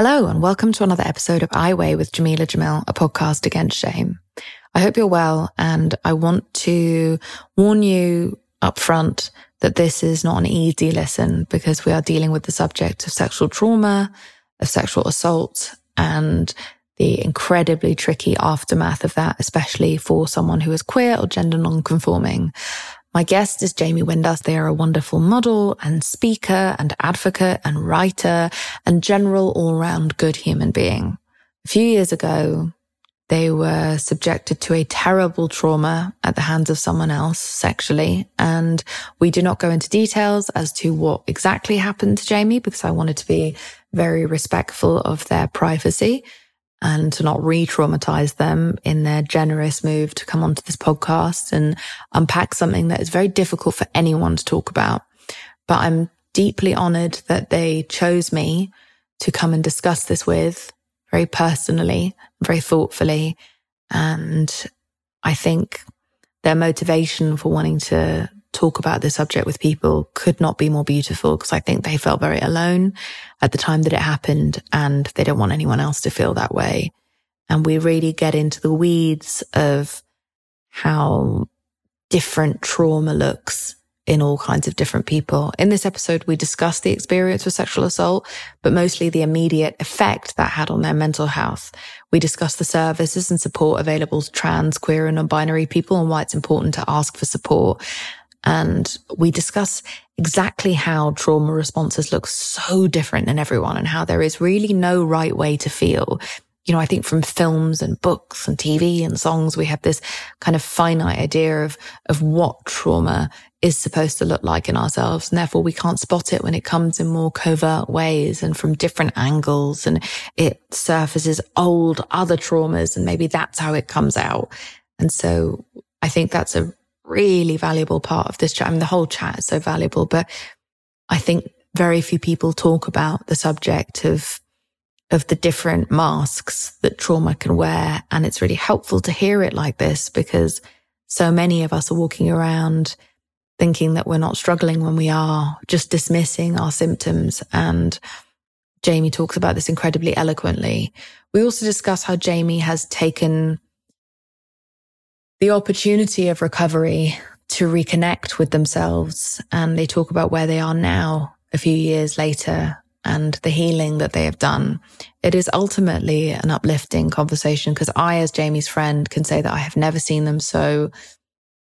Hello, and welcome to another episode of I Weigh with Jameela Jamil, a podcast against shame. I hope you're well, and I want to warn you up front that this is not an easy listen because we are dealing with the subject of sexual trauma, of sexual assault, and the incredibly tricky aftermath of that, especially for someone who is queer or gender non-conforming. My guest is Jamie Windust. They are a wonderful model and speaker and advocate and writer and general all round good human being. A few years ago, they were subjected to a terrible trauma at the hands of someone else sexually. And we do not go into details as to what exactly happened to Jamie because I wanted to be very respectful of their privacy and to not re-traumatize them in their generous move to come onto this podcast and unpack something that is very difficult for anyone to talk about. But I'm deeply honored that they chose me to come and discuss this with very personally, very thoughtfully. And I think their motivation for wanting to talk about this subject with people could not be more beautiful because I think they felt very alone at the time that it happened and they don't want anyone else to feel that way. And we really get into the weeds of how different trauma looks in all kinds of different people. In this episode, we discuss the experience of sexual assault, but mostly the immediate effect that had on their mental health. We discuss the services and support available to trans, queer and non-binary people and why it's important to ask for support. And we discuss exactly how trauma responses look so different in everyone and how there is really no right way to feel. You know, I think from films and books and TV and songs, we have this kind of finite idea of, of what trauma is supposed to look like in ourselves. And therefore we can't spot it when it comes in more covert ways and from different angles and it surfaces old other traumas. And maybe that's how it comes out. And so I think that's a really valuable part of this chat. I mean, the whole chat is so valuable, but I think very few people talk about the subject of of the different masks that trauma can wear. And it's really helpful to hear it like this because so many of us are walking around thinking that we're not struggling when we are, just dismissing our symptoms. And Jamie talks about this incredibly eloquently. We also discuss how Jamie has taken the opportunity of recovery to reconnect with themselves. And they talk about where they are now a few years later and the healing that they have done. It is ultimately an uplifting conversation because I, as Jamie's friend, can say that I have never seen them so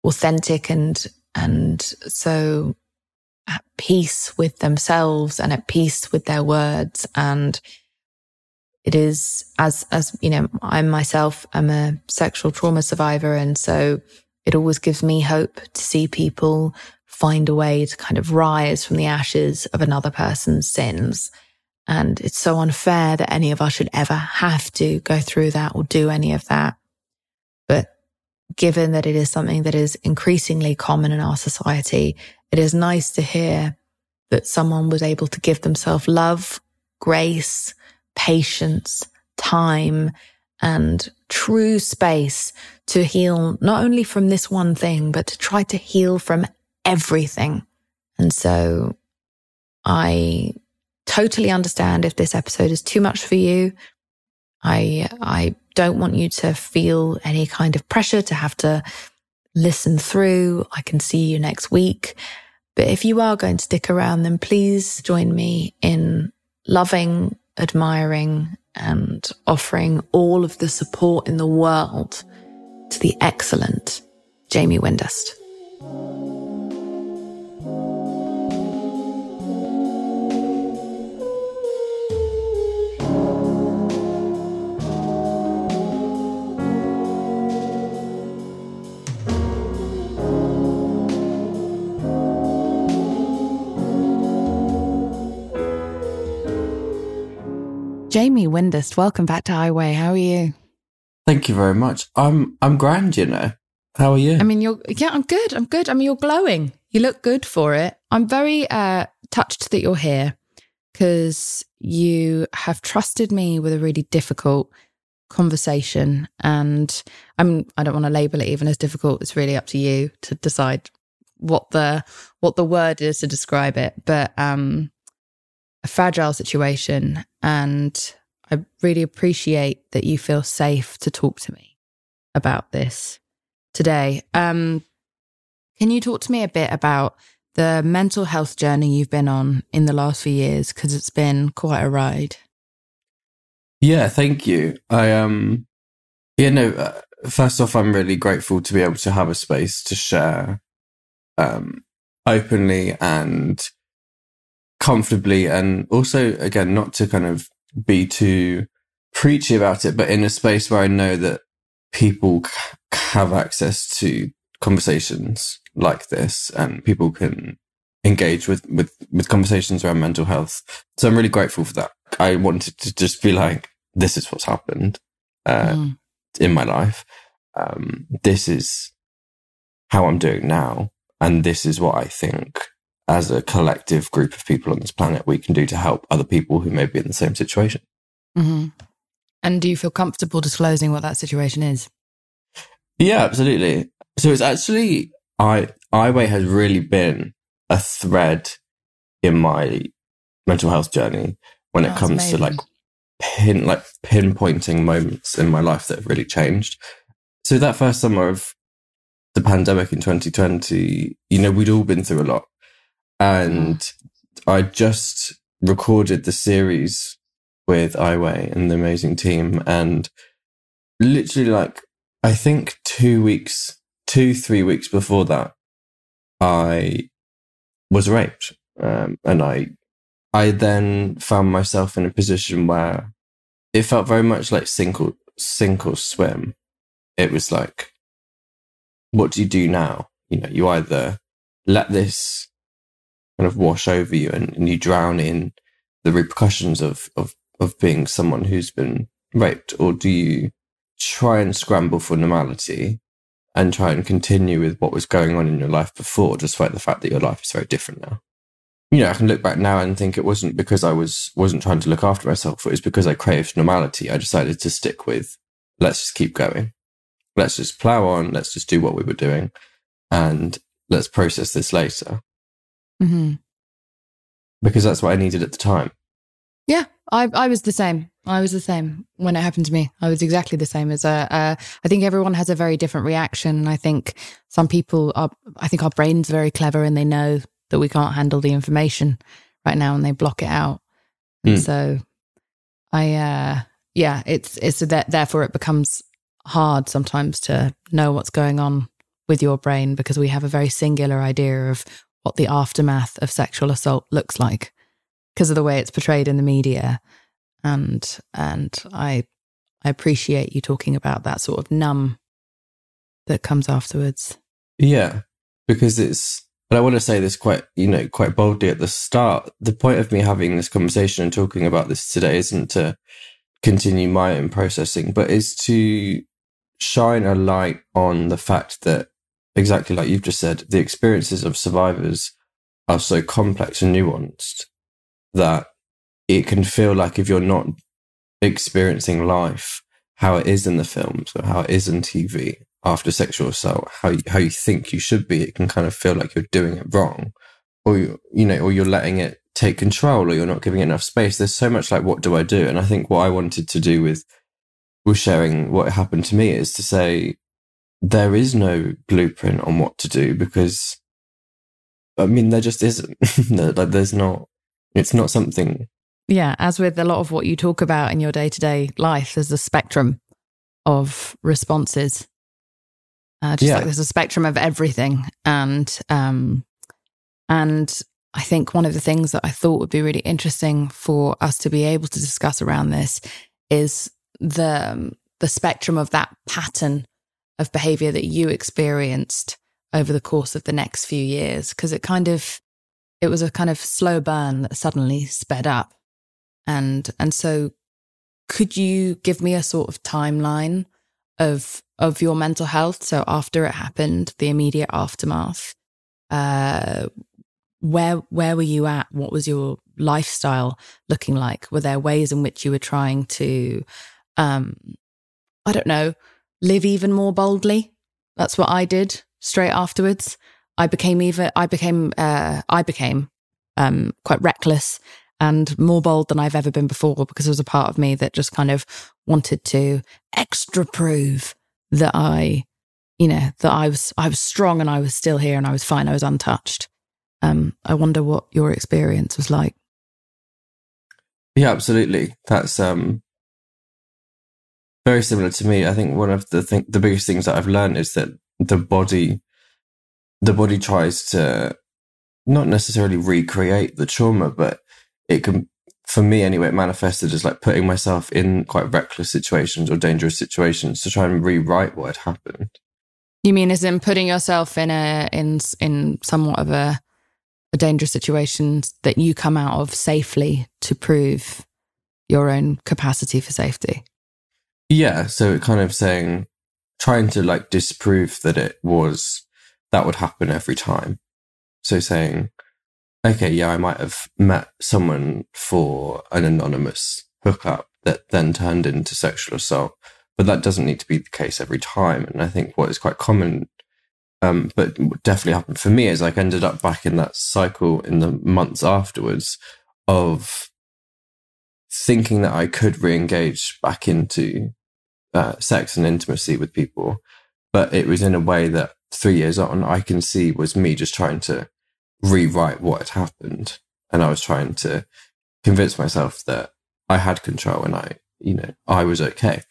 authentic and, and so at peace with themselves and at peace with their words. And it is as, as, you know, I myself am a sexual trauma survivor. And so it always gives me hope to see people find a way to kind of rise from the ashes of another person's sins. And it's so unfair that any of us should ever have to go through that or do any of that. But given that it is something that is increasingly common in our society, it is nice to hear that someone was able to give themselves love, grace, patience, time, and true space to heal not only from this one thing, but to try to heal from everything. And so I totally understand if this episode is too much for you. I, I don't want you to feel any kind of pressure to have to listen through. I can see you next week. But if you are going to stick around, then please join me in loving admiring and offering all of the support in the world to the excellent Jamie Windust. Jamie Windust, welcome back to I Weigh. How are you? Thank you very much. I'm I'm grand, you know. How are you? I mean, you're yeah, I'm good. I'm good. I mean, you're glowing. You look good for it. I'm very uh, touched that you're here because you have trusted me with a really difficult conversation, and I'm I don't want to label it even as difficult. It's really up to you to decide what the what the word is to describe it. But um, a fragile situation, and I really appreciate that you feel safe to talk to me about this today. Um, can you talk to me a bit about the mental health journey you've been on in the last few years? Because it's been quite a ride. Yeah, thank you. I um, yeah, no. Uh, first off, I'm really grateful to be able to have a space to share, um, openly and comfortably, and also again, not to kind of be too preachy about it, but in a space where I know that people have access to conversations like this and people can engage with, with, with conversations around mental health. So I'm really grateful for that. I wanted to just be like, this is what's happened, uh, mm. in my life. Um, this is how I'm doing now. And this is what I think as a collective group of people on this planet we can do to help other people who may be in the same situation. Mm-hmm. And do you feel comfortable disclosing what that situation is? Yeah, absolutely. So it's actually I iWeigh has really been a thread in my mental health journey when it comes amazing. to like pin like pinpointing moments in my life that have really changed. So that first summer of the pandemic in 2020, you know, we'd all been through a lot. And I just recorded the series with I Weigh and the amazing team. And literally, like, I think two weeks, two, three weeks before that, I was raped. Um, and I, I then found myself in a position where it felt very much like sink or, sink or swim. It was like, what do you do now? You know, you either let this kind of wash over you and, and you drown in the repercussions of, of, of being someone who's been raped? Or do you try and scramble for normality and try and continue with what was going on in your life before, despite the fact that your life is very different now? You know, I can look back now and think it wasn't because I was wasn't trying to look after myself. It was because I craved normality. I decided to stick with let's just keep going. Let's just plow on. Let's just do what we were doing, and let's process this later. Mm-hmm. Because that's what I needed at the time. Yeah, I, I was the same. I was the same when it happened to me. I was exactly the same as uh, uh, I think everyone has a very different reaction. I think some people are, I think our brain's are very clever and they know that we can't handle the information right now and they block it out. And mm. so I, uh, yeah, it's, it's that therefore it becomes hard sometimes to know what's going on with your brain because we have a very singular idea of what the aftermath of sexual assault looks like because of the way it's portrayed in the media. And and i i appreciate you talking about that sort of numb that comes afterwards. Yeah because it's and i want to say this quite you know quite boldly at the start. The point of me having this conversation and talking about this today isn't to continue my own processing but is to shine a light on the fact that exactly like you've just said, the experiences of survivors are so complex and nuanced that it can feel like if you're not experiencing life how it is in the films or how it is in TV after sexual assault, how you, how you think you should be, it can kind of feel like you're doing it wrong, or you, you know, or you're letting it take control, or you're not giving it enough space. There's so much like, what do I do? And I think what I wanted to do with with sharing what happened to me is to say there is no blueprint on what to do because I mean there just isn't. like there's not it's not something Yeah, as with a lot of what you talk about in your day-to-day life, there's a spectrum of responses. Uh, just yeah. like there's a spectrum of everything. And um and I think one of the things that I thought would be really interesting for us to be able to discuss around this is the the spectrum of that pattern of behavior that you experienced over the course of the next few years? Because it kind of, it was a kind of slow burn that suddenly sped up. And, and so could you give me a sort of timeline of of your mental health? So after it happened, the immediate aftermath, uh, where where were you at? What was your lifestyle looking like? Were there ways in which you were trying to, um, I don't know, live even more boldly? That's what I did straight afterwards. I became even I became uh, I became um, quite reckless and more bold than I've ever been before because there was a part of me that just kind of wanted to extra prove that I, you know, that I was I was strong and I was still here and I was fine. I was untouched. Um, I wonder what your experience was like. Yeah, absolutely. That's um very similar to me. I think one of the thing, the biggest things that I've learned is that the body, the body tries to not necessarily recreate the trauma, but it can, for me anyway, it manifested as like putting myself in quite reckless situations or dangerous situations to try and rewrite what had happened. You mean as in putting yourself in a in in somewhat of a a dangerous situation that you come out of safely to prove your own capacity for safety? Yeah, so it kind of saying trying to like disprove that it was that would happen every time. So saying okay, yeah, I might have met someone for an anonymous hookup that then turned into sexual assault, but that doesn't need to be the case every time. And I think what is quite common, um, but definitely happened for me is like ended up back in that cycle in the months afterwards of thinking that I could re-engage back into uh, sex and intimacy with people, but it was in a way that three years on I can see was me just trying to rewrite what had happened. And I was trying to convince myself that I had control and I, you know, I was okay,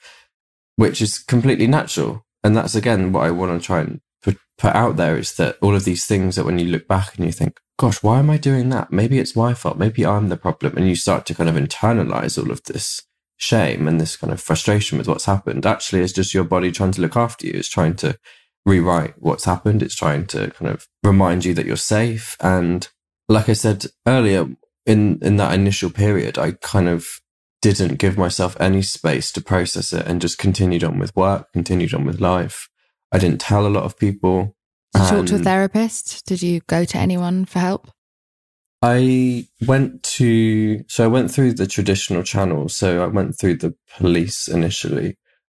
which is completely natural. And that's again what I want to try and put, put out there is that all of these things that when you look back and you think, gosh, why am I doing that? Maybe it's my fault. Maybe I'm the problem. And you start to kind of internalize all of this shame and this kind of frustration with what's happened. Actually, is just your body trying to look after you. It's trying to rewrite what's happened. It's trying to kind of remind you that you're safe. And like I said earlier, in, in that initial period, I kind of didn't give myself any space to process it and just continued on with work, continued on with life. I didn't tell a lot of people. Did you talk to a therapist? Did you go to anyone for help? I went to, so I went through the traditional channels. So I went through the police initially.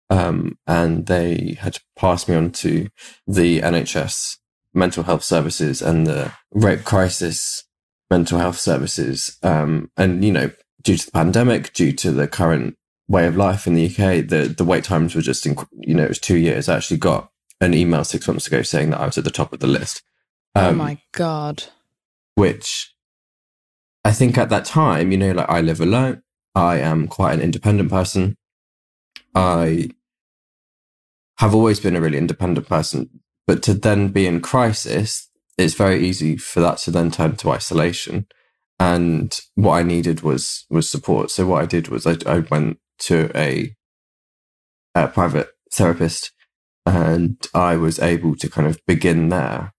Um, and they had passed me on to the NHS mental health services and the rape crisis mental health services. Um, and, you know, due to the pandemic, due to the current way of life in the UK, the, the wait times were just, inc- you know, it was two years. I actually got an email six months ago saying that I was at the top of the list. Oh um, oh my God. Which I think at that time, you know, like I live alone. I am quite an independent person. I have always been a really independent person. But to then be in crisis, it's very easy for that to then turn to isolation. And what I needed was was support. So what I did was I, I went to a, a private therapist, and I was able to kind of begin there,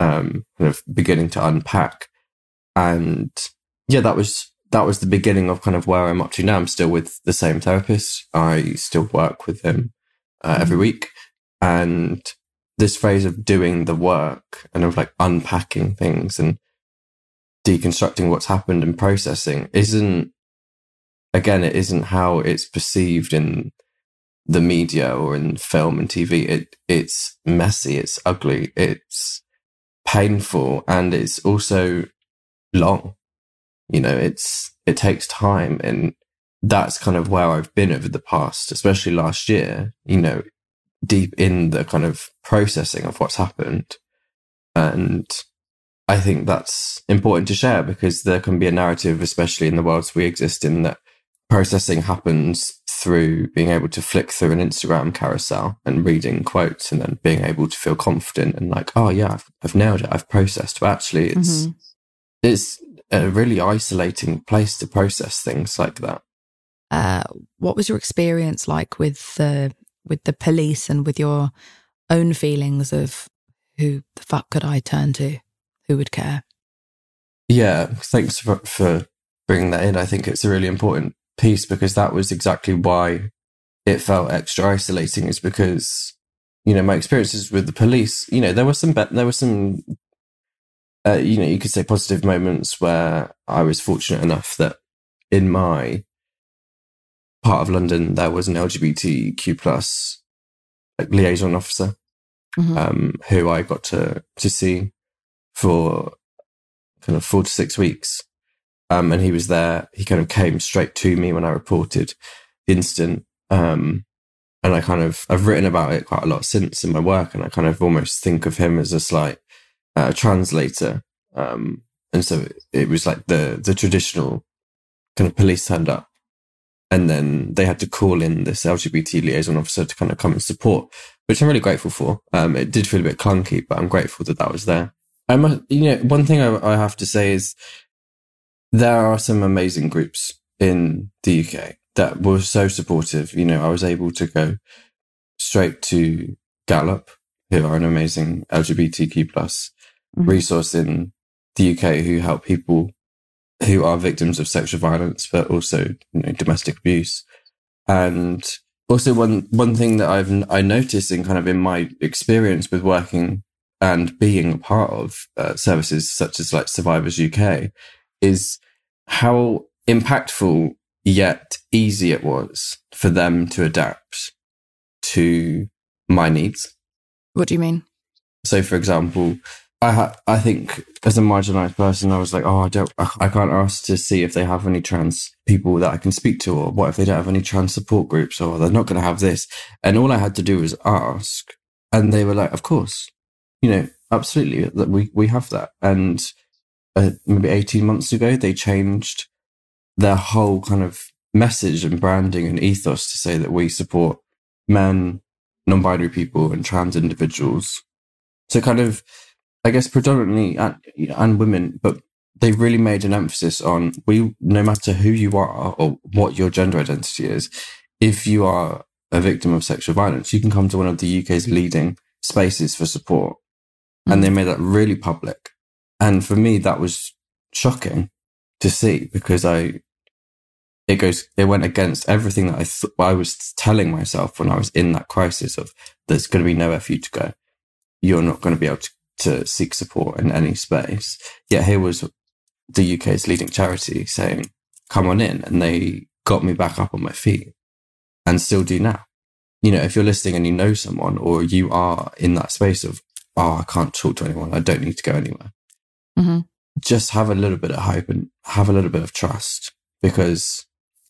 um, kind of beginning to unpack. And yeah, that was that was the beginning of kind of where I'm up to now. I'm still with the same therapist. I still work with him uh, every mm-hmm. week. And this phase of doing the work and of like unpacking things and deconstructing what's happened and processing isn't, again, it isn't how it's perceived in the media or in film and TV. It, it's messy. It's ugly. It's painful and it's also long. You know, it's, it takes time and that's kind of where I've been over the past, especially last year, you know, deep in the kind of processing of what's happened. And I think that's important to share because there can be a narrative, especially in the worlds we exist in, that processing happens through being able to flick through an Instagram carousel and reading quotes and then being able to feel confident and like, oh yeah, I've, I've nailed it. I've processed. But actually it's, mm-hmm. it's a really isolating place to process things like that. Uh, what was your experience like with the with the police and with your own feelings of who the fuck could I turn to? Who would care? Yeah, thanks for, for bringing that in. I think it's a really important piece because that was exactly why it felt extra isolating is because you know my experiences with the police you know there were some be- there were some uh, you know you could say positive moments where i was fortunate enough that in my part of london there was an lgbtq plus like liaison officer mm-hmm. um, who i got to to see for kind of four to six weeks um, and he was there he kind of came straight to me when i reported the incident um, and I kind of, I've written about it quite a lot since in my work. And I kind of almost think of him as a slight uh, translator. Um, and so it was like the, the traditional kind of police turned up and then they had to call in this LGBT liaison officer to kind of come and support, which I'm really grateful for. Um, it did feel a bit clunky, but I'm grateful that that was there. I must, you know, one thing I, I have to say is there are some amazing groups in the UK that were so supportive. You know, I was able to go straight to Galop, who are an amazing LGBTQ plus mm-hmm. resource in the UK who help people who are victims of sexual violence, but also you know, domestic abuse. And also one, one thing that I've, I noticed in kind of in my experience with working and being a part of uh, services such as like Survivors UK is how impactful yet easy it was for them to adapt to my needs. What do you mean? So, for example, I ha- I think as a marginalized person, I was like, oh, I don't, I can't ask to see if they have any trans people that I can speak to, or what if they don't have any trans support groups, or they're not going to have this. And all I had to do was ask, and they were like, of course, you know, absolutely, that we we have that. And uh, maybe eighteen months ago, they changed their whole kind of message and branding and ethos to say that we support men, non-binary people, and trans individuals. So kind of, I guess, predominantly and, and women, but they really made an emphasis on we, no matter who you are or what your gender identity is, if you are a victim of sexual violence, you can come to one of the UK's leading spaces for support. Mm. And they made that really public. And for me, that was shocking to see because I, it goes it went against everything that I th- I was telling myself when I was in that crisis of there's going to be nowhere for you to go. You're not going to be able to, to seek support in any space. Yet here was the UK's leading charity saying, "Come on in," and they got me back up on my feet, and still do now. You know, if you're listening and you know someone, or you are in that space of, "Oh, I can't talk to anyone. I don't need to go anywhere." Mm-hmm. Just have a little bit of hope and have a little bit of trust because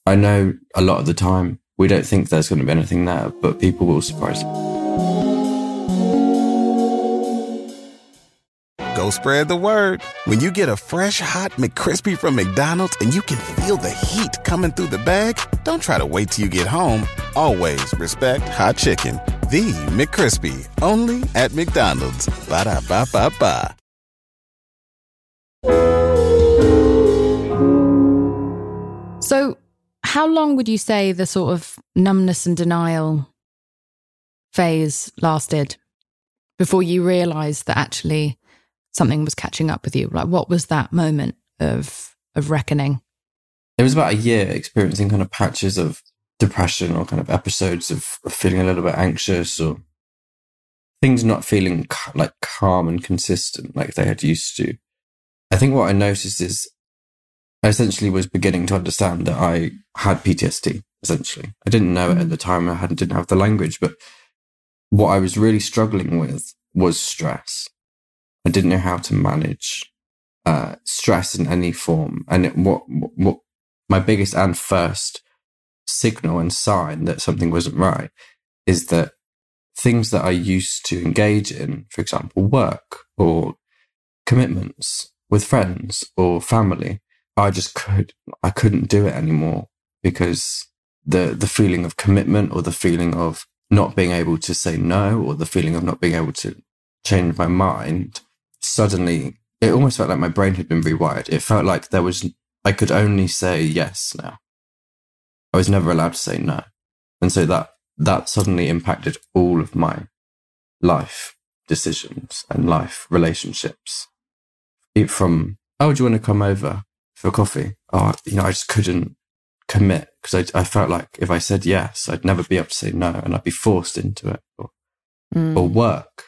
I know a lot of the time we don't think there's going to be anything there, but people will surprise. Spread the word. When you get a fresh hot McCrispy from McDonald's and you can feel the heat coming through the bag, don't try to wait till you get home. Always respect hot chicken. The McCrispy, only at McDonald's. Ba da ba ba ba. So, how long would you say the sort of numbness and denial phase lasted before you realized that actually something was catching up with you? Like, what was that moment of of reckoning? It was about a year experiencing kind of patches of depression or kind of episodes of, of feeling a little bit anxious or things not feeling like calm and consistent like they had used to. I think what I noticed is I essentially was beginning to understand that I had PTSD. Essentially, I didn't know it at mm. the time. I hadn't didn't have the language, but what I was really struggling with was stress. I didn't know how to manage uh, stress in any form, and it, what what my biggest and first signal and sign that something wasn't right is that things that I used to engage in, for example, work or commitments with friends or family, I just could I couldn't do it anymore because the the feeling of commitment or the feeling of not being able to say no or the feeling of not being able to change my mind suddenly it almost felt like my brain had been rewired it felt like there was i could only say yes now i was never allowed to say no and so that that suddenly impacted all of my life decisions and life relationships from oh do you want to come over for coffee. Oh, you know, I just couldn't commit because I, I felt like if I said yes, I'd never be able to say no and I'd be forced into it or, mm. or work.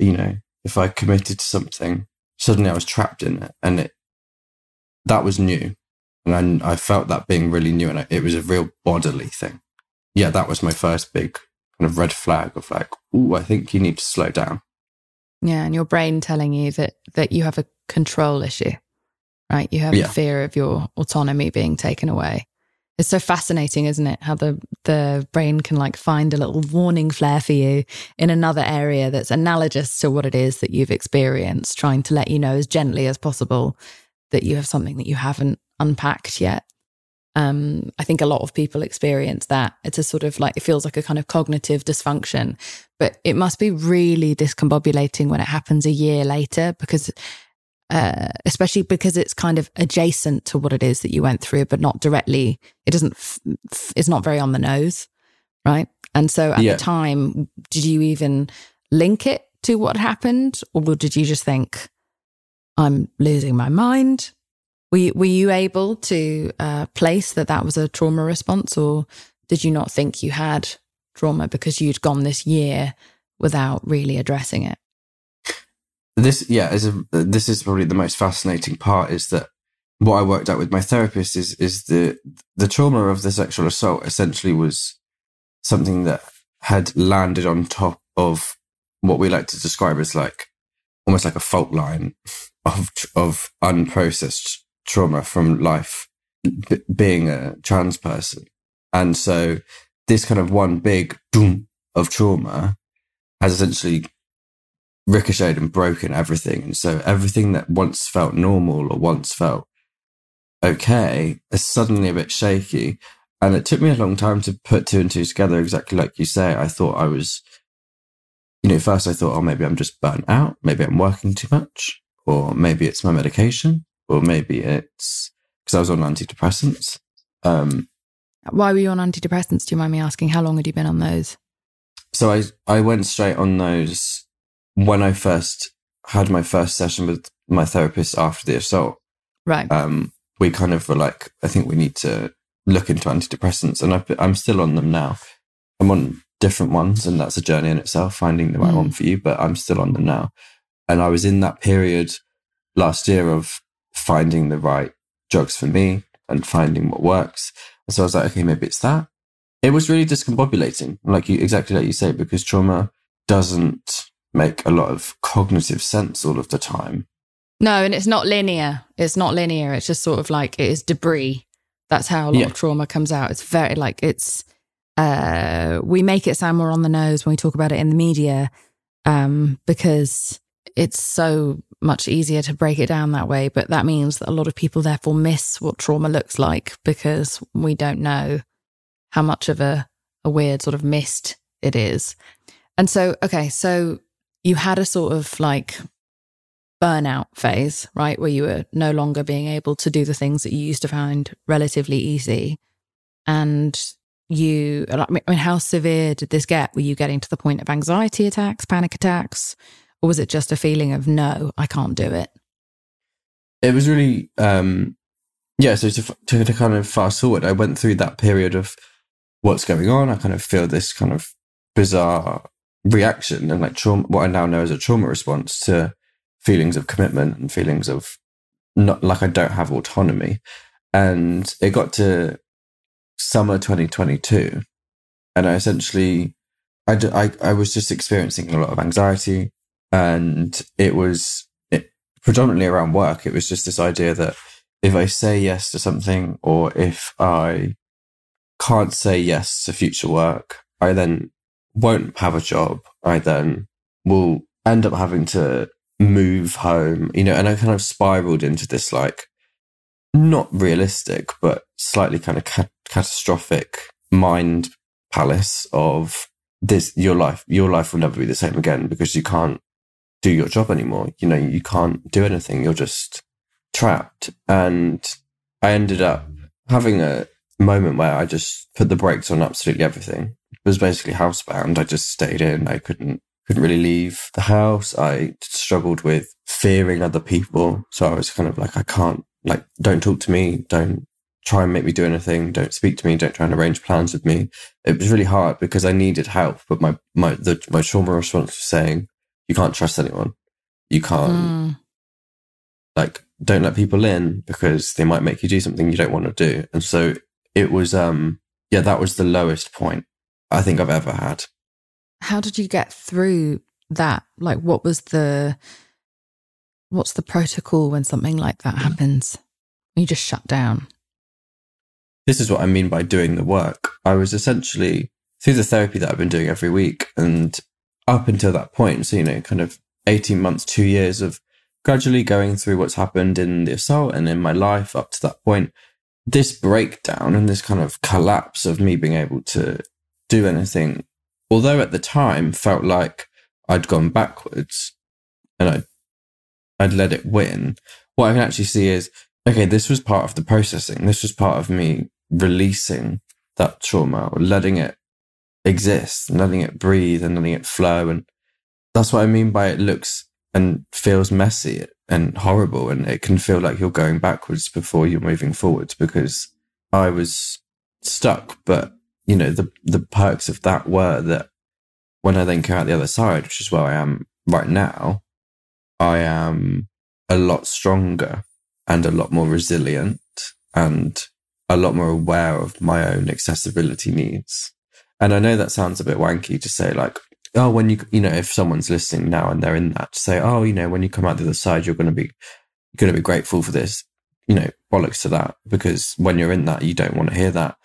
You know, if I committed to something, suddenly I was trapped in it and it, that was new. And I, I felt that being really new and it was a real bodily thing. Yeah, that was my first big kind of red flag of like, oh, I think you need to slow down. Yeah, and your brain telling you that that you have a control issue, right? You have yeah. a fear of your autonomy being taken away. It's so fascinating, isn't it? How the the brain can like find a little warning flare for you in another area that's analogous to what it is that you've experienced, trying to let you know as gently as possible that you have something that you haven't unpacked yet. Um, I think a lot of people experience that. It's a sort of like, it feels like a kind of cognitive dysfunction, but it must be really discombobulating when it happens a year later because, uh, especially because it's kind of adjacent to what it is that you went through, but not directly, it doesn't, f- f- it's not very on the nose. Right. And so at yeah. the time, did you even link it to what happened? Or did you just think, I'm losing my mind? Were you, were you able to uh, place that that was a trauma response, or did you not think you had trauma because you'd gone this year without really addressing it? This, yeah, is a, this is probably the most fascinating part. Is that what I worked out with my therapist is is the the trauma of the sexual assault essentially was something that had landed on top of what we like to describe as like almost like a fault line of of unprocessed trauma from life b- being a trans person. And so this kind of one big boom of trauma has essentially ricocheted and broken everything. And so everything that once felt normal or once felt okay is suddenly a bit shaky. And it took me a long time to put two and two together, exactly like you say. I thought I was, you know, first I thought, oh, maybe I'm just burnt out. Maybe I'm working too much, or maybe it's my medication or maybe it's because I was on antidepressants. Um, Why were you on antidepressants? Do you mind me asking? How long had you been on those? So I I went straight on those when I first had my first session with my therapist after the assault. Right. Um, we kind of were like, I think we need to look into antidepressants, and i am still on them now. I'm on different ones, and that's a journey in itself, finding the right mm. one for you. But I'm still on them now, and I was in that period last year of finding the right drugs for me and finding what works. And so I was like, okay, maybe it's that. It was really discombobulating, like you exactly like you say, because trauma doesn't make a lot of cognitive sense all of the time. No, and it's not linear. It's not linear. It's just sort of like it is debris. That's how a lot yeah. of trauma comes out. It's very like it's uh we make it sound more on the nose when we talk about it in the media um because it's so much easier to break it down that way. But that means that a lot of people therefore miss what trauma looks like because we don't know how much of a, a weird sort of mist it is. And so, okay, so you had a sort of like burnout phase, right? Where you were no longer being able to do the things that you used to find relatively easy. And you, I mean, how severe did this get? Were you getting to the point of anxiety attacks, panic attacks? Or was it just a feeling of, no, I can't do it? It was really, um, yeah. So to, to, to kind of fast forward, I went through that period of what's going on. I kind of feel this kind of bizarre reaction and like trauma, what I now know as a trauma response to feelings of commitment and feelings of not like I don't have autonomy. And it got to summer 2022. And I essentially, I, I, I was just experiencing a lot of anxiety and it was it, predominantly around work. It was just this idea that if I say yes to something, or if I can't say yes to future work, I then won't have a job. I then will end up having to move home, you know, and I kind of spiraled into this like not realistic, but slightly kind of ca- catastrophic mind palace of this your life your life will never be the same again because you can't do your job anymore. You know, you can't do anything. You're just trapped. And I ended up having a moment where I just put the brakes on absolutely everything. Was basically housebound. I just stayed in. I couldn't couldn't really leave the house. I struggled with fearing other people. So I was kind of like, I can't like, don't talk to me. Don't try and make me do anything. Don't speak to me. Don't try and arrange plans with me. It was really hard because I needed help, but my my the my trauma response was saying, "You can't trust anyone. You can't mm. like don't let people in because they might make you do something you don't want to do." And so it was um yeah, that was the lowest point I think I've ever had. How did you get through that? Like, what was the what's the protocol when something like that happens? You just shut down. This is what I mean by doing the work. I was essentially through the therapy that I've been doing every week, and up until that point, so you know, kind of eighteen months, two years of gradually going through what's happened in the assault and in my life up to that point. This breakdown and this kind of collapse of me being able to do anything, although at the time felt like I'd gone backwards and I'd, I'd let it win. What I can actually see is, okay, this was part of the processing. This was part of me releasing that trauma or letting it exist and letting it breathe and letting it flow. And that's what I mean by it looks and feels messy and horrible. And it can feel like you're going backwards before you're moving forwards because I was stuck, but you know, the, the perks of that were that when I then came out the other side, which is where I am right now, I am a lot stronger and a lot more resilient and a lot more aware of my own accessibility needs. And I know that sounds a bit wanky to say like, oh, when you, you know, if someone's listening now and they're in that to say, oh, you know, when you come out the other side, you're going to be, going to be grateful for this, you know, bollocks to that because when you're in that, you don't want to hear that.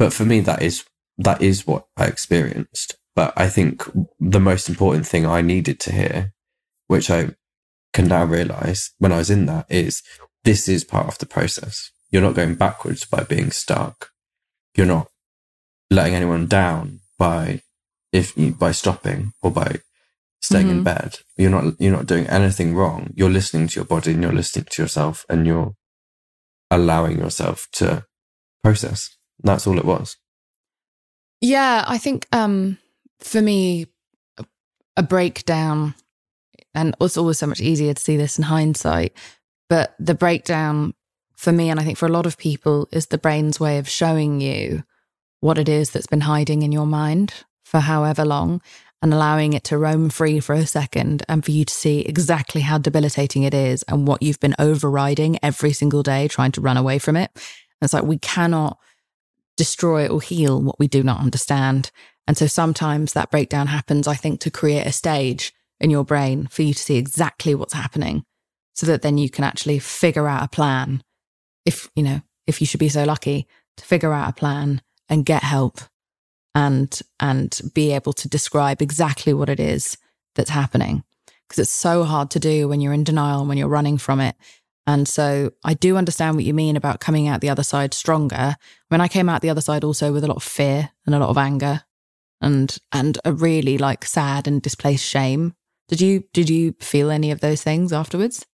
But for me, that is, that is what I experienced. But I think the most important thing I needed to hear, which I can now realize when I was in that is this is part of the process. You're not going backwards by being stuck. You're not letting anyone down by if you, by stopping or by staying mm-hmm. in bed. You're not you're not doing anything wrong. You're listening to your body and you're listening to yourself and you're allowing yourself to process. That's all it was. Yeah, I think um, for me, a breakdown, and it's always so much easier to see this in hindsight, but the breakdown for me, and I think for a lot of people, is the brain's way of showing you what it is that's been hiding in your mind for however long and allowing it to roam free for a second and for you to see exactly how debilitating it is and what you've been overriding every single day trying to run away from it. And it's like we cannot destroy or heal what we do not understand. And so sometimes that breakdown happens, I think, to create a stage in your brain for you to see exactly what's happening so that then you can actually figure out a plan. If, you know, if you should be so lucky to figure out a plan and get help and, and be able to describe exactly what it is that's happening. Because it's so hard to do when you're in denial and when you're running from it. And so I do understand what you mean about coming out the other side stronger. When I came out the other side also with a lot of fear and a lot of anger and and a really like sad and displaced shame. Did you did you feel any of those things afterwards?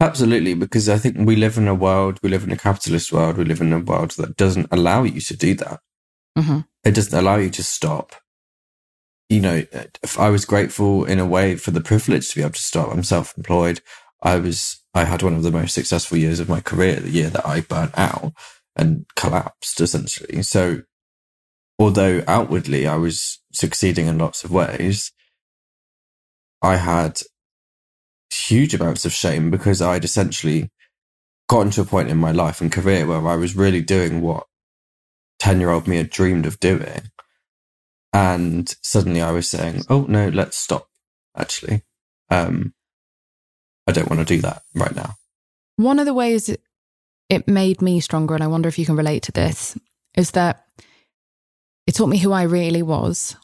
Absolutely, because I think we live in a world, we live in a capitalist world, we live in a world that doesn't allow you to do that. Mm-hmm. It doesn't allow you to stop. You know, if I was grateful in a way for the privilege to be able to stop. I'm self employed. I was, I had one of the most successful years of my career, the year that I burnt out and collapsed essentially. So although outwardly I was succeeding in lots of ways, I had huge amounts of shame because I'd essentially gotten to a point in my life and career where I was really doing what 10 year old me had dreamed of doing. And suddenly I was saying, Oh no, let's stop. Actually, um, I don't want to do that right now. One of the ways it made me stronger, and I wonder if you can relate to this, is that it taught me who I really was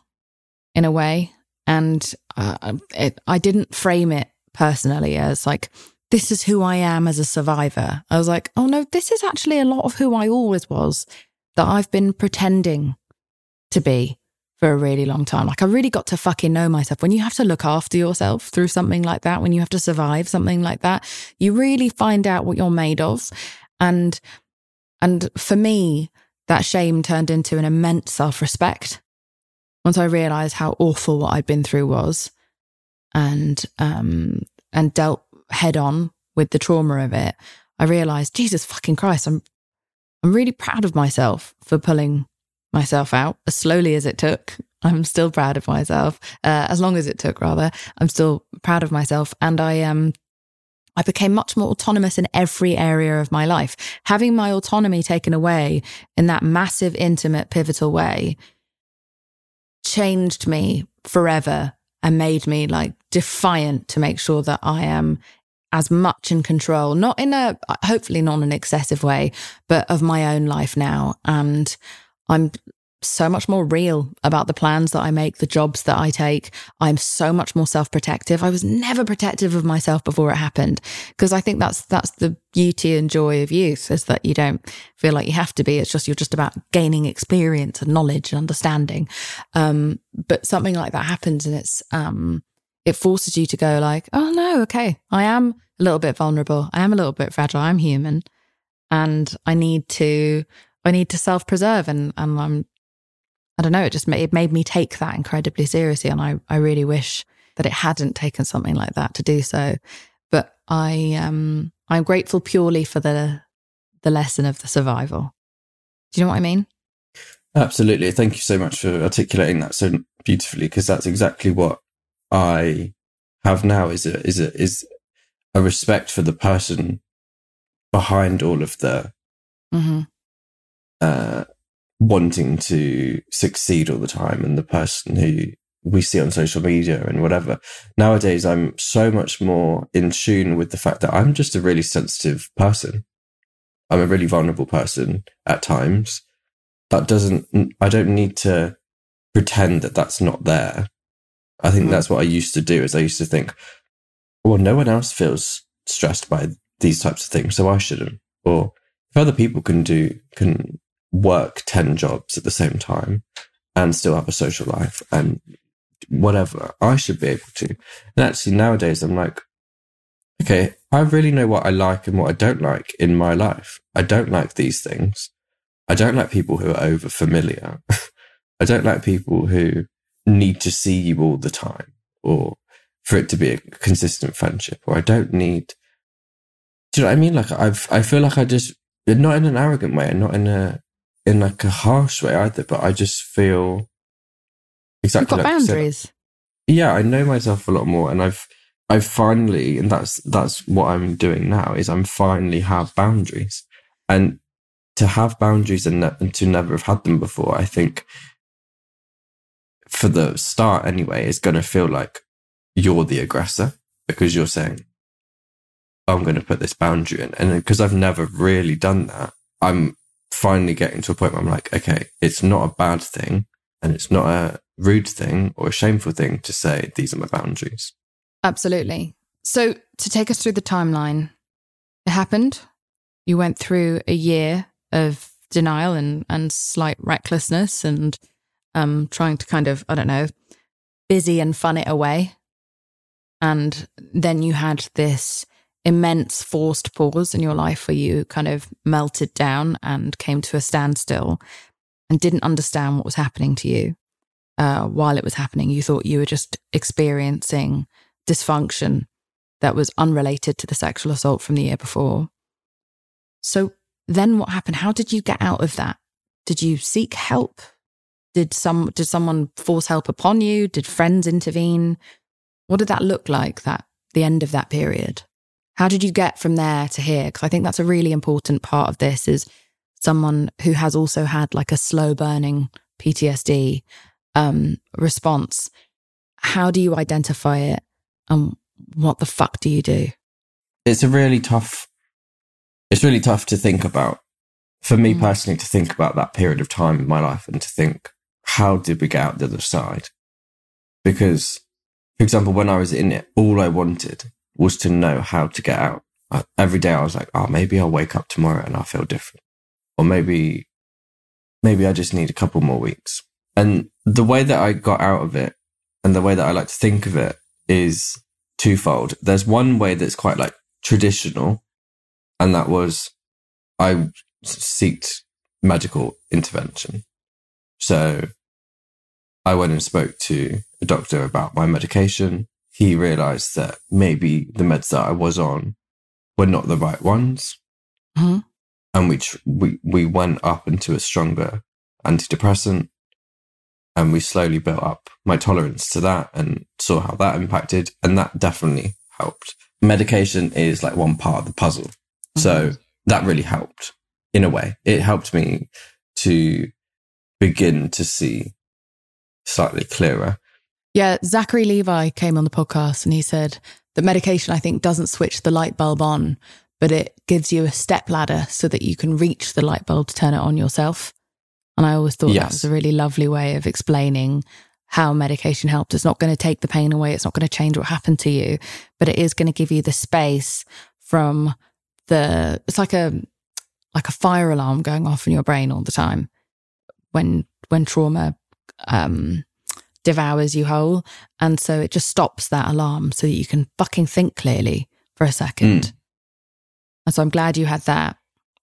in a way. And uh, it, I didn't frame it personally as like, this is who I am as a survivor. I was like, oh no, this is actually a lot of who I always was that I've been pretending to be for a really long time. Like I really got to fucking know myself. When you have to look after yourself through something like that, when you have to survive something like that, you really find out what you're made of. And and for me, that shame turned into an immense self-respect once I realized how awful what I'd been through was and um and dealt head on with the trauma of it. I realized, Jesus fucking Christ, I'm I'm really proud of myself for pulling myself out as slowly as it took. I'm still proud of myself, uh, as long as it took, rather. I'm still proud of myself. And I um, I became much more autonomous in every area of my life. Having my autonomy taken away in that massive, intimate, pivotal way changed me forever and made me like defiant to make sure that I am as much in control, not in a, hopefully not in an excessive way, but of my own life now. And I'm so much more real about the plans that I make, the jobs that I take. I'm so much more self-protective. I was never protective of myself before it happened because I think that's that's the beauty and joy of youth is that you don't feel like you have to be. It's just you're just about gaining experience and knowledge and understanding. Um, but something like that happens and it's um, it forces you to go like, oh no, okay, I am a little bit vulnerable. I am a little bit fragile. I'm human, and I need to I need to self preserve and and I'm I don't know, it just made, it made me take that incredibly seriously. And I, I really wish that it hadn't taken something like that to do so. But I, um, I'm grateful purely for the, the lesson of the survival. Do you know what I mean? Absolutely. Thank you so much for articulating that so beautifully because that's exactly what I have now is a, is a, is a respect for the person behind all of the, mm-hmm. Uh, wanting to succeed all the time and the person who we see on social media and whatever. Nowadays, I'm so much more in tune with the fact that I'm just a really sensitive person. I'm a really vulnerable person at times. That doesn't, I don't need to pretend that that's not there. I think mm. that's what I used to do is I used to think, well, no one else feels stressed by these types of things, so I shouldn't. Or if other people can do, can work 10 jobs at the same time and still have a social life and whatever. I should be able to. And actually, nowadays, I'm like, okay, I really know what I like and what I don't like in my life. I don't like these things. I don't like people who are over familiar. I don't like people who need to see you all the time or for it to be a consistent friendship or I don't need, do you know what I mean? Like I've, I feel like I just, not in an arrogant way and not in a, in like a harsh way either, but I just feel exactly You've got like boundaries. Yeah, I know myself a lot more, and I've I've finally, and that's that's what I'm doing now is I'm finally have boundaries, and to have boundaries and, ne- and to never have had them before, I think for the start anyway, is going to feel like you're the aggressor because you're saying, I'm going to put this boundary in. And because I've never really done that, I'm finally getting to a point where I'm like, okay, it's not a bad thing and it's not a rude thing or a shameful thing to say these are my boundaries. Absolutely. So to take us through the timeline, it happened. You went through a year of denial and, and slight recklessness and um, trying to kind of, I don't know, busy and fun it away. And then you had this immense forced pause in your life where you kind of melted down and came to a standstill and didn't understand what was happening to you uh, while it was happening. You thought you were just experiencing dysfunction that was unrelated to the sexual assault from the year before. So then what happened? How did you get out of that? Did you seek help? Did some did someone force help upon you? Did friends intervene? What did that look like that the end of that period? How did you get from there to here? Because I think that's a really important part of this is someone who has also had like a slow burning PTSD um, response. How do you identify it? And what the fuck do you do? It's a really tough, it's really tough to think about. For me mm. personally, to think about that period of time in my life and to think, how did we get out the other side? Because, for example, when I was in it, all I wanted was to know how to get out. every day I was like, oh, maybe I'll wake up tomorrow and I'll feel different. Or maybe, maybe I just need a couple more weeks. And the way that I got out of it and the way that I like to think of it is twofold. There's one way that's quite like traditional. And that was I sought medical intervention. So I went and spoke to a doctor about my medication he realized that maybe the meds that I was on were not the right ones. Mm-hmm. and we tr- we we went up into a stronger antidepressant, and we slowly built up my tolerance to that, and saw how that impacted, and that definitely helped. Medication is like one part of the puzzle, mm-hmm. so that really helped in a way. It helped me to begin to see slightly clearer. Yeah, Zachary Levi came on the podcast and he said that medication, I think, doesn't switch the light bulb on, but it gives you a step ladder so that you can reach the light bulb to turn it on yourself. And I always thought yes. that was a really lovely way of explaining how medication helped. It's not going to take the pain away. It's not going to change what happened to you, but it is going to give you the space from the, it's like a, like a fire alarm going off in your brain all the time when, when trauma, um, devours you whole. And so it just stops that alarm so that you can fucking think clearly for a second. Mm. And so I'm glad you had that.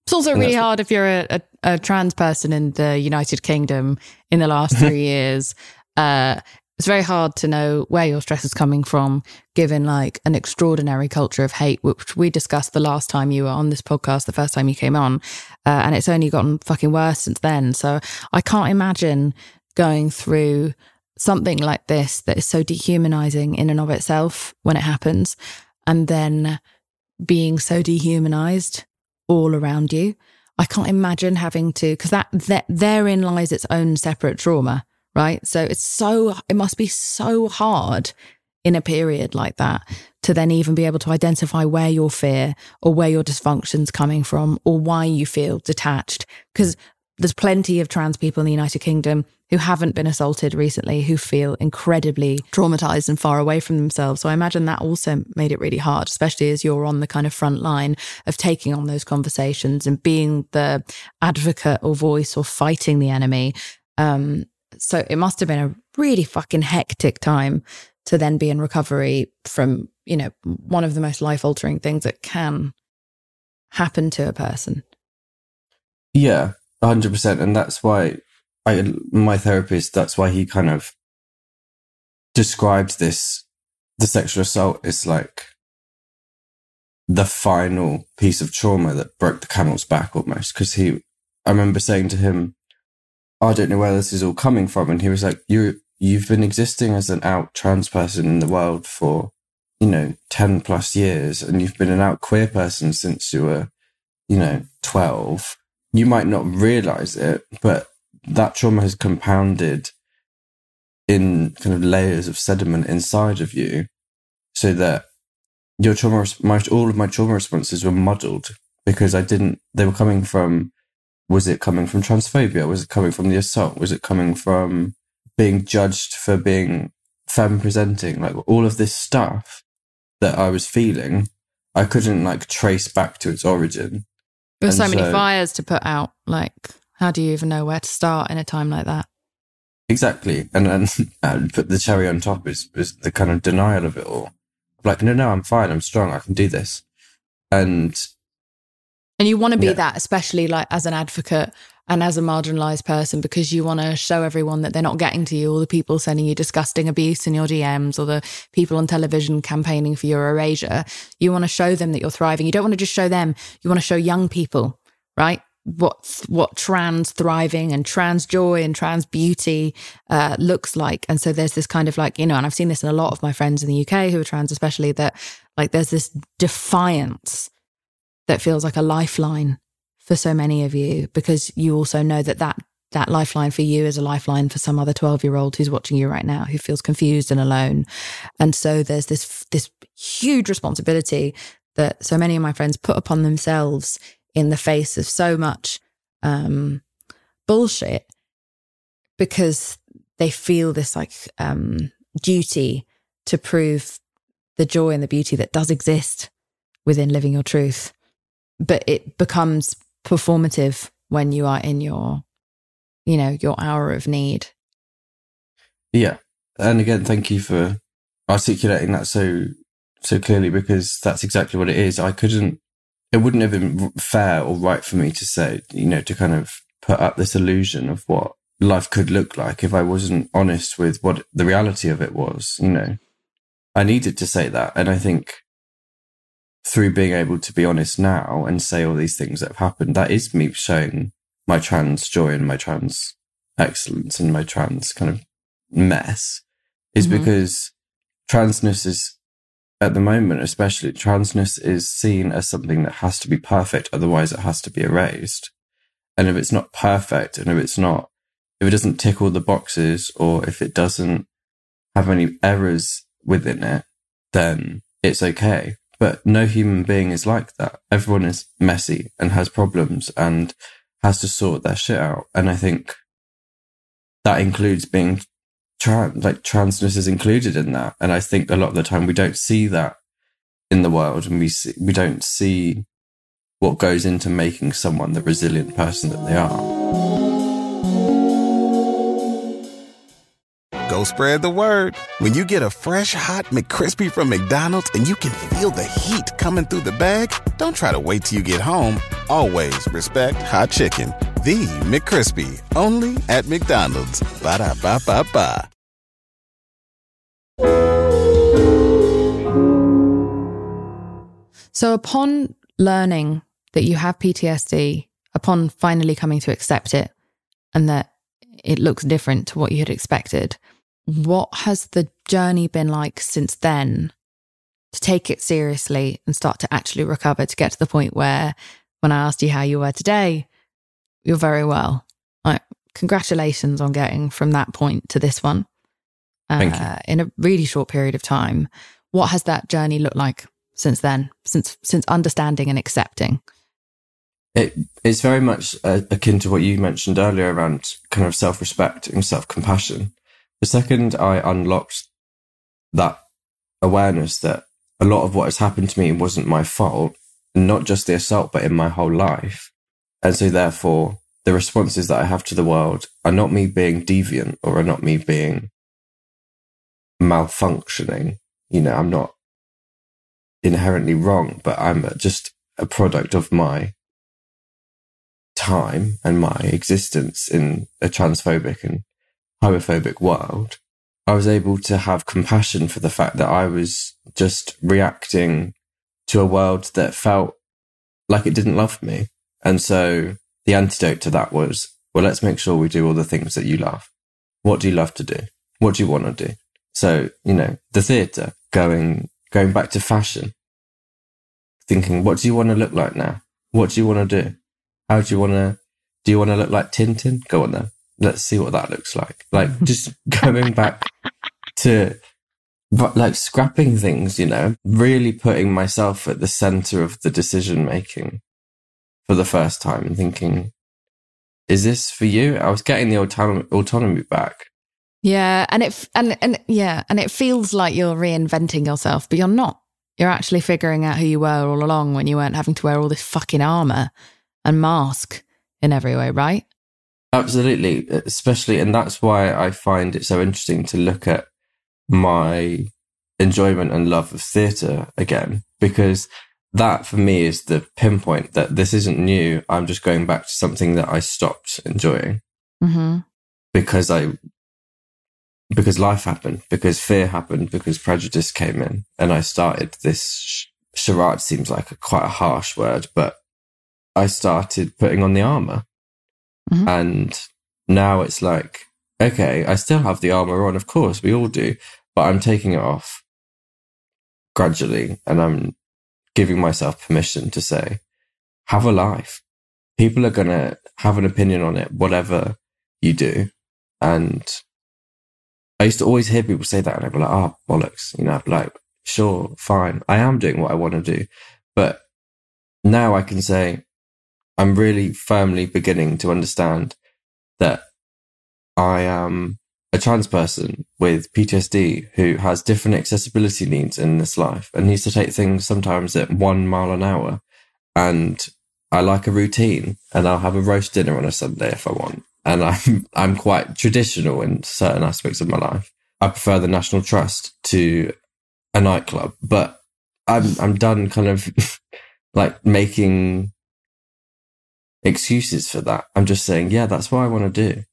It's also really hard if you're a, a, a, trans person in the United Kingdom in the last three years. Uh, it's very hard to know where your stress is coming from, given like an extraordinary culture of hate, which we discussed the last time you were on this podcast, the first time you came on. Uh, and it's only gotten fucking worse since then. So I can't imagine going through something like this that is so dehumanizing in and of itself when it happens, and then being so dehumanized all around you. I can't imagine having to, because that, that therein lies its own separate trauma, right? So it's so, it must be so hard in a period like that to then even be able to identify where your fear or where your dysfunction's coming from or why you feel detached. Because there's plenty of trans people in the United Kingdom who haven't been assaulted recently who feel incredibly traumatized and far away from themselves. So I imagine that also made it really hard, especially as you're on the kind of front line of taking on those conversations and being the advocate or voice or fighting the enemy. Um, so it must have been a really fucking hectic time to then be in recovery from, you know, one of the most life altering things that can happen to a person. Yeah, 100%. And that's why I, my therapist, that's why he kind of described this, the sexual assault is like the final piece of trauma that broke the camel's back almost. Cause he, I remember saying to him, I don't know where this is all coming from. And he was like, you, you've been existing as an out trans person in the world for, you know, 10 plus years and you've been an out queer person since you were, you know, 12. You might not realize it, but that trauma has compounded in kind of layers of sediment inside of you so that your trauma, my, all of my trauma responses were muddled because I didn't, they were coming from, was it coming from transphobia? Was it coming from the assault? Was it coming from being judged for being femme presenting? Like all of this stuff that I was feeling, I couldn't like trace back to its origin. There's so, so many fires to put out. Like, how do you even know where to start in a time like that? Exactly. And then and put the cherry on top is, is the kind of denial of it all. Like, no, no, I'm fine. I'm strong. I can do this. And and you want to be yeah. that, especially like as an advocate and as a marginalized person, because you want to show everyone that they're not getting to you, all the people sending you disgusting abuse in your DMs, or the people on television campaigning for your erasure. You want to show them that you're thriving. You don't want to just show them, you want to show young people, right? What what trans thriving and trans joy and trans beauty uh, looks like. And so there's this kind of like you know, and I've seen this in a lot of my friends in the UK who are trans, especially that like there's this defiance that feels like a lifeline for so many of you because you also know that that that lifeline for you is a lifeline for some other 12 year old who's watching you right now who feels confused and alone and so there's this this huge responsibility that so many of my friends put upon themselves in the face of so much um, bullshit because they feel this like um, duty to prove the joy and the beauty that does exist within living your truth. But it becomes performative when you are in your, you know, your hour of need. Yeah. And again, thank you for articulating that so so clearly because that's exactly what it is. I couldn't it wouldn't have been fair or right for me to say, you know, to kind of put up this illusion of what life could look like if I wasn't honest with what the reality of it was, you know. I needed to say that. And I think through being able to be honest now and say all these things that have happened, that is me showing my trans joy and my trans excellence and my trans kind of mess is mm-hmm. because transness is at the moment, especially transness is seen as something that has to be perfect. Otherwise it has to be erased. And if it's not perfect and if it's not, if it doesn't tick all the boxes or if it doesn't have any errors within it, then it's okay. But no human being is like that. Everyone is messy and has problems and has to sort their shit out. And I think that includes being trans, like transness is included in that. And I think a lot of the time we don't see that in the world and we see, we don't see what goes into making someone the resilient person that they are. Go spread the word. When you get a fresh hot McCrispy from McDonald's and you can feel the heat coming through the bag, don't try to wait till you get home. Always respect hot chicken. The McCrispy, only at McDonald's. Ba da ba ba ba. So, upon learning that you have PTSD, upon finally coming to accept it and that it looks different to what you had expected, what has the journey been like since then to take it seriously and start to actually recover to get to the point where when I asked you how you were today, you're very well. Congratulations on getting from that point to this one uh, in a really short period of time. What has that journey looked like since then, since since understanding and accepting? It, it's very much uh, akin to what you mentioned earlier around kind of self respect and self compassion. The second I unlocked that awareness that a lot of what has happened to me wasn't my fault, not just the assault, but in my whole life. And so therefore the responses that I have to the world are not me being deviant or are not me being malfunctioning. You know, I'm not inherently wrong, but I'm just a product of my time and my existence in a transphobic and homophobic world, I was able to have compassion for the fact that I was just reacting to a world that felt like it didn't love me. And so the antidote to that was, well, let's make sure we do all the things that you love. What do you love to do? What do you want to do? So, you know, the theatre, going, going back to fashion, thinking, what do you want to look like now? What do you want to do? How do you want to, do you want to look like Tintin? Go on then let's see what that looks like. Like just going back to but like scrapping things, you know, really putting myself at the center of the decision making for the first time and thinking, is this for you? I was getting the autonomy, autonomy back. Yeah. And it, and, and yeah. And it feels like you're reinventing yourself, but you're not. You're actually figuring out who you were all along when you weren't having to wear all this fucking armor and mask in every way, right? Absolutely, especially, and that's why I find it so interesting to look at my enjoyment and love of theatre again, because that for me is the pinpoint that this isn't new. I'm just going back to something that I stopped enjoying mm-hmm. because I, because life happened, because fear happened, because prejudice came in, and I started this charade. Seems like a, quite a harsh word, but I started putting on the armor Mm-hmm. And now it's like, okay, I still have the armor on. Of course, we all do, but I'm taking it off gradually and I'm giving myself permission to say, have a life. People are going to have an opinion on it, whatever you do. And I used to always hear people say that and I'd be like, oh, bollocks. You know, like, sure, fine. I am doing what I want to do. But now I can say, I'm really firmly beginning to understand that I am a trans person with PTSD who has different accessibility needs in this life and needs to take things sometimes at one mile an hour. And I like a routine and I'll have a roast dinner on a Sunday if I want. And I'm, I'm quite traditional in certain aspects of my life. I prefer the National Trust to a nightclub, but I'm, I'm done kind of like making excuses for that. I'm just saying, yeah, that's what I want to do.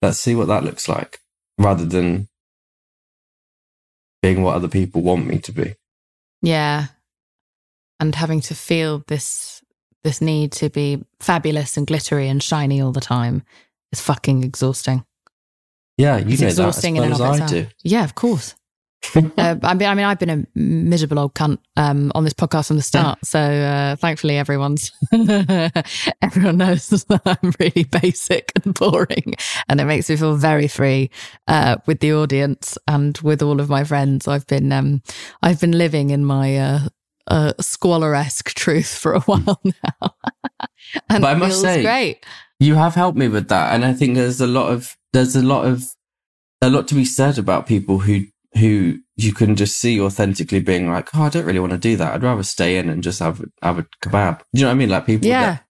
Let's see what that looks like rather than being what other people want me to be. Yeah. and having to feel this this need to be fabulous and glittery and shiny all the time is fucking exhausting. Yeah, you It's know exhausting that in as and well of as I do. Yeah, of course. Uh, I mean, I mean, I've been a miserable old cunt um, on this podcast from the start. So uh, thankfully, everyone's everyone knows that I'm really basic and boring, and it makes me feel very free uh, with the audience and with all of my friends. I've been um, I've been living in my uh, uh, squalor-esque truth for a while now, and But I must say- great. You have helped me with that, and I think there's a lot of there's a lot of a lot to be said about people who who you can just see authentically being like, oh, I don't really want to do that. I'd rather stay in and just have have a kebab. Do you know what I mean? Like people, Yeah. that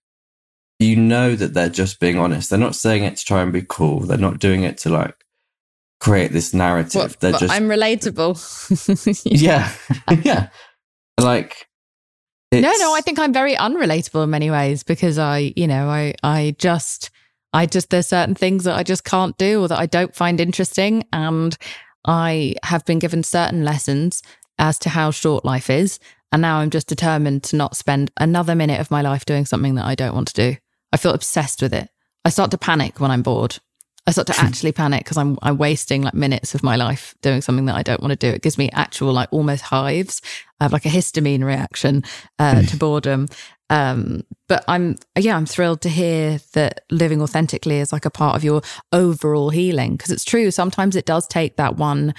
you know that they're just being honest. They're not saying it to try and be cool. They're not doing it to like create this narrative. What, they're just I'm relatable. yeah, yeah. Like No, no, I think I'm very unrelatable in many ways because I, you know, I, I just, I just, there's certain things that I just can't do or that I don't find interesting. And I have been given certain lessons as to how short life is. And now I'm just determined to not spend another minute of my life doing something that I don't want to do. I feel obsessed with it. I start to panic when I'm bored. I start to actually panic because I'm I'm wasting like minutes of my life doing something that I don't want to do. It gives me actual like almost hives. I have like a histamine reaction uh, to boredom. Um, but I'm yeah, I'm thrilled to hear that living authentically is like a part of your overall healing because it's true. Sometimes it does take that one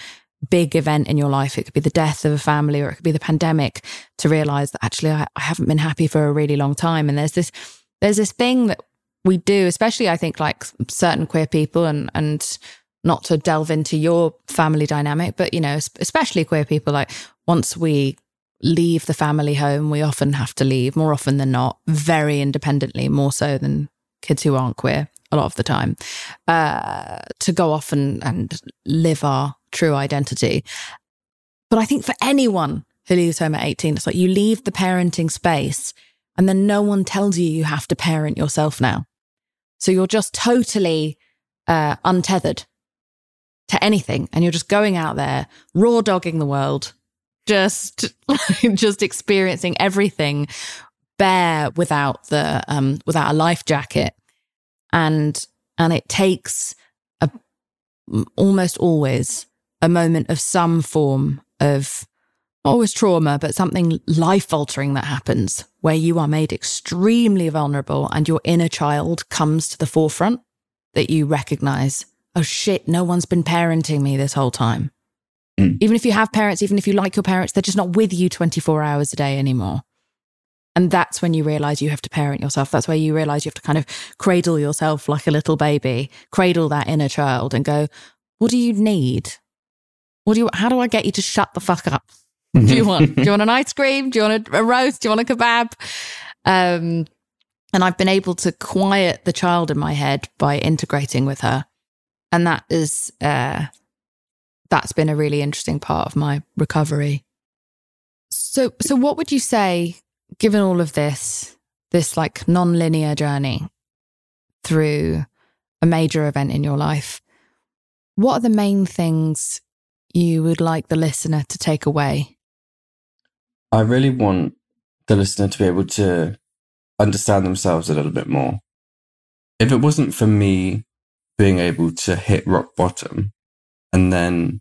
big event in your life. It could be the death of a family or it could be the pandemic to realize that actually I, I haven't been happy for a really long time. And there's this there's this thing that we do, especially I think like certain queer people and and not to delve into your family dynamic, but you know, especially queer people, like once we leave the family home, we often have to leave more often than not, very independently, more so than kids who aren't queer a lot of the time, uh, to go off and, and live our true identity. But I think for anyone who leaves home at 18, it's like you leave the parenting space and then no one tells you you have to parent yourself now. So you're just totally uh, untethered to anything and you're just going out there, raw dogging the world, just just experiencing everything bare without the um without a life jacket. And and it takes a almost always a moment of some form of always trauma but something life altering that happens where you are made extremely vulnerable and your inner child comes to the forefront that you recognize oh shit no one's been parenting me this whole time Mm. even if you have parents, even if you like your parents, they're just not with you 24 hours a day anymore. And that's when you realize you have to parent yourself. That's where you realize you have to kind of cradle yourself like a little baby, cradle that inner child and go, what do you need? What do you, how do I get you to shut the fuck up? do you want? Do you want an ice cream? Do you want a, a roast? Do you want a kebab? Um, and I've been able to quiet the child in my head by integrating with her. And that is, uh, that's been a really interesting part of my recovery. So, so what would you say, given all of this, this like non-linear journey through a major event in your life, what are the main things you would like the listener to take away? I really want the listener to be able to understand themselves a little bit more. If it wasn't for me being able to hit rock bottom and then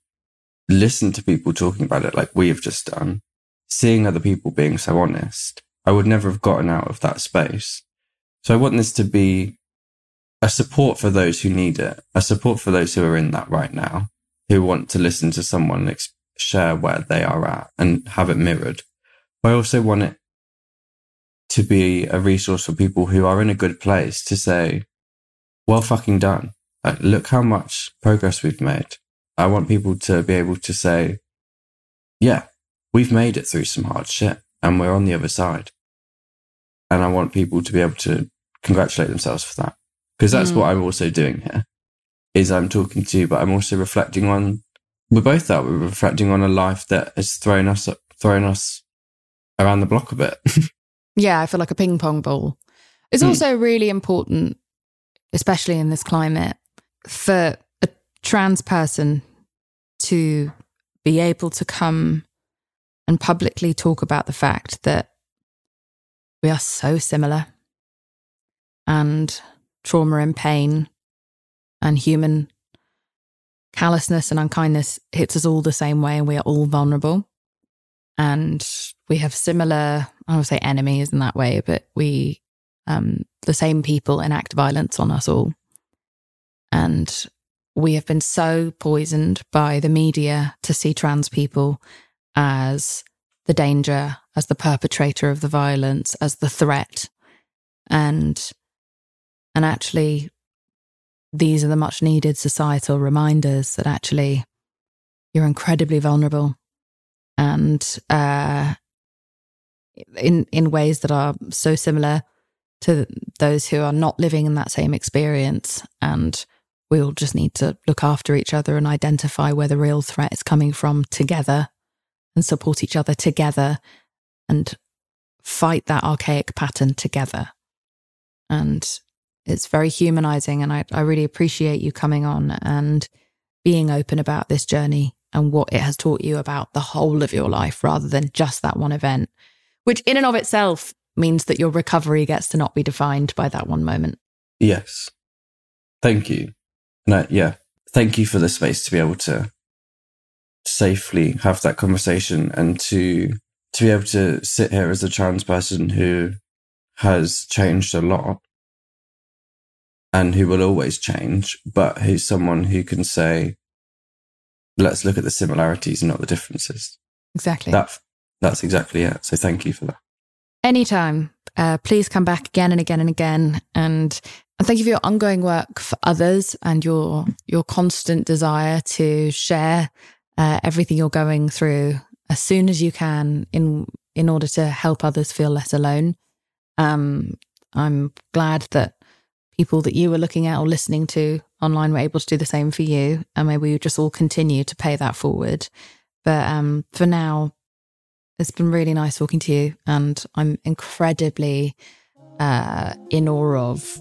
listen to people talking about it like we have just done, seeing other people being so honest, I would never have gotten out of that space. So I want this to be a support for those who need it, a support for those who are in that right now, who want to listen to someone ex- share where they are at and have it mirrored. But I also want it to be a resource for people who are in a good place to say, well fucking done. Like, look how much progress we've made. I want people to be able to say, yeah, we've made it through some hard shit and we're on the other side. And I want people to be able to congratulate themselves for that. Because that's Mm. what I'm also doing here is I'm talking to you, but I'm also reflecting on, we're both that. We're reflecting on a life that has thrown us, thrown us around the block a bit. Yeah, I feel like a ping pong ball. It's Mm. also really important, especially in this climate, for trans person to be able to come and publicly talk about the fact that we are so similar. And trauma and pain and human callousness and unkindness hits us all the same way, and we are all vulnerable. And we have similar, I would say enemies in that way, but we, um, the same people enact violence on us all. And we have been so poisoned by the media to see trans people as the danger, as the perpetrator of the violence, as the threat. And and actually these are the much needed societal reminders that actually you're incredibly vulnerable and uh, in in ways that are so similar to those who are not living in that same experience and we all just need to look after each other and identify where the real threat is coming from together and support each other together and fight that archaic pattern together. And it's very humanizing. And I, I really appreciate you coming on and being open about this journey and what it has taught you about the whole of your life rather than just that one event, which in and of itself means that your recovery gets to not be defined by that one moment. Yes. Thank you. No, yeah. Thank you for the space to be able to safely have that conversation and to to be able to sit here as a trans person who has changed a lot and who will always change, but who's someone who can say, let's look at the similarities and not the differences. Exactly. That that's exactly it. So thank you for that. Anytime. Uh, please come back again and again and again. And, and thank you for your ongoing work for others and your your constant desire to share uh, everything you're going through as soon as you can in in order to help others feel less alone. Um, I'm glad that people that you were looking at or listening to online were able to do the same for you, and maybe we just all continue to pay that forward. But um, for now, it's been really nice talking to you, and I'm incredibly uh, in awe of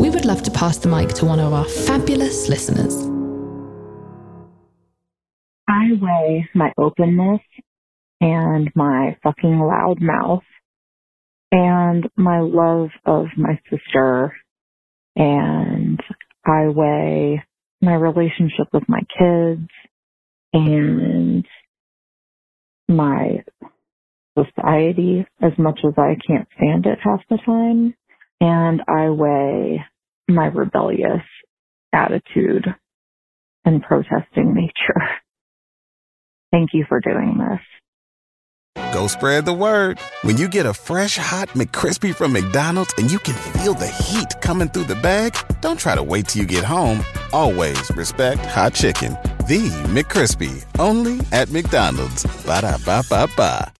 we would love to pass the mic to one of our fabulous listeners. I weigh my openness and my fucking loud mouth and my love of my sister and I weigh my relationship with my kids and my society as much as I can't stand it half the time. And I weigh my rebellious attitude and protesting nature. Thank you for doing this. Go spread the word. When you get a fresh hot McCrispy from McDonald's and you can feel the heat coming through the bag, don't try to wait till you get home. Always respect hot chicken. The McCrispy, only at McDonald's. Ba da ba ba ba.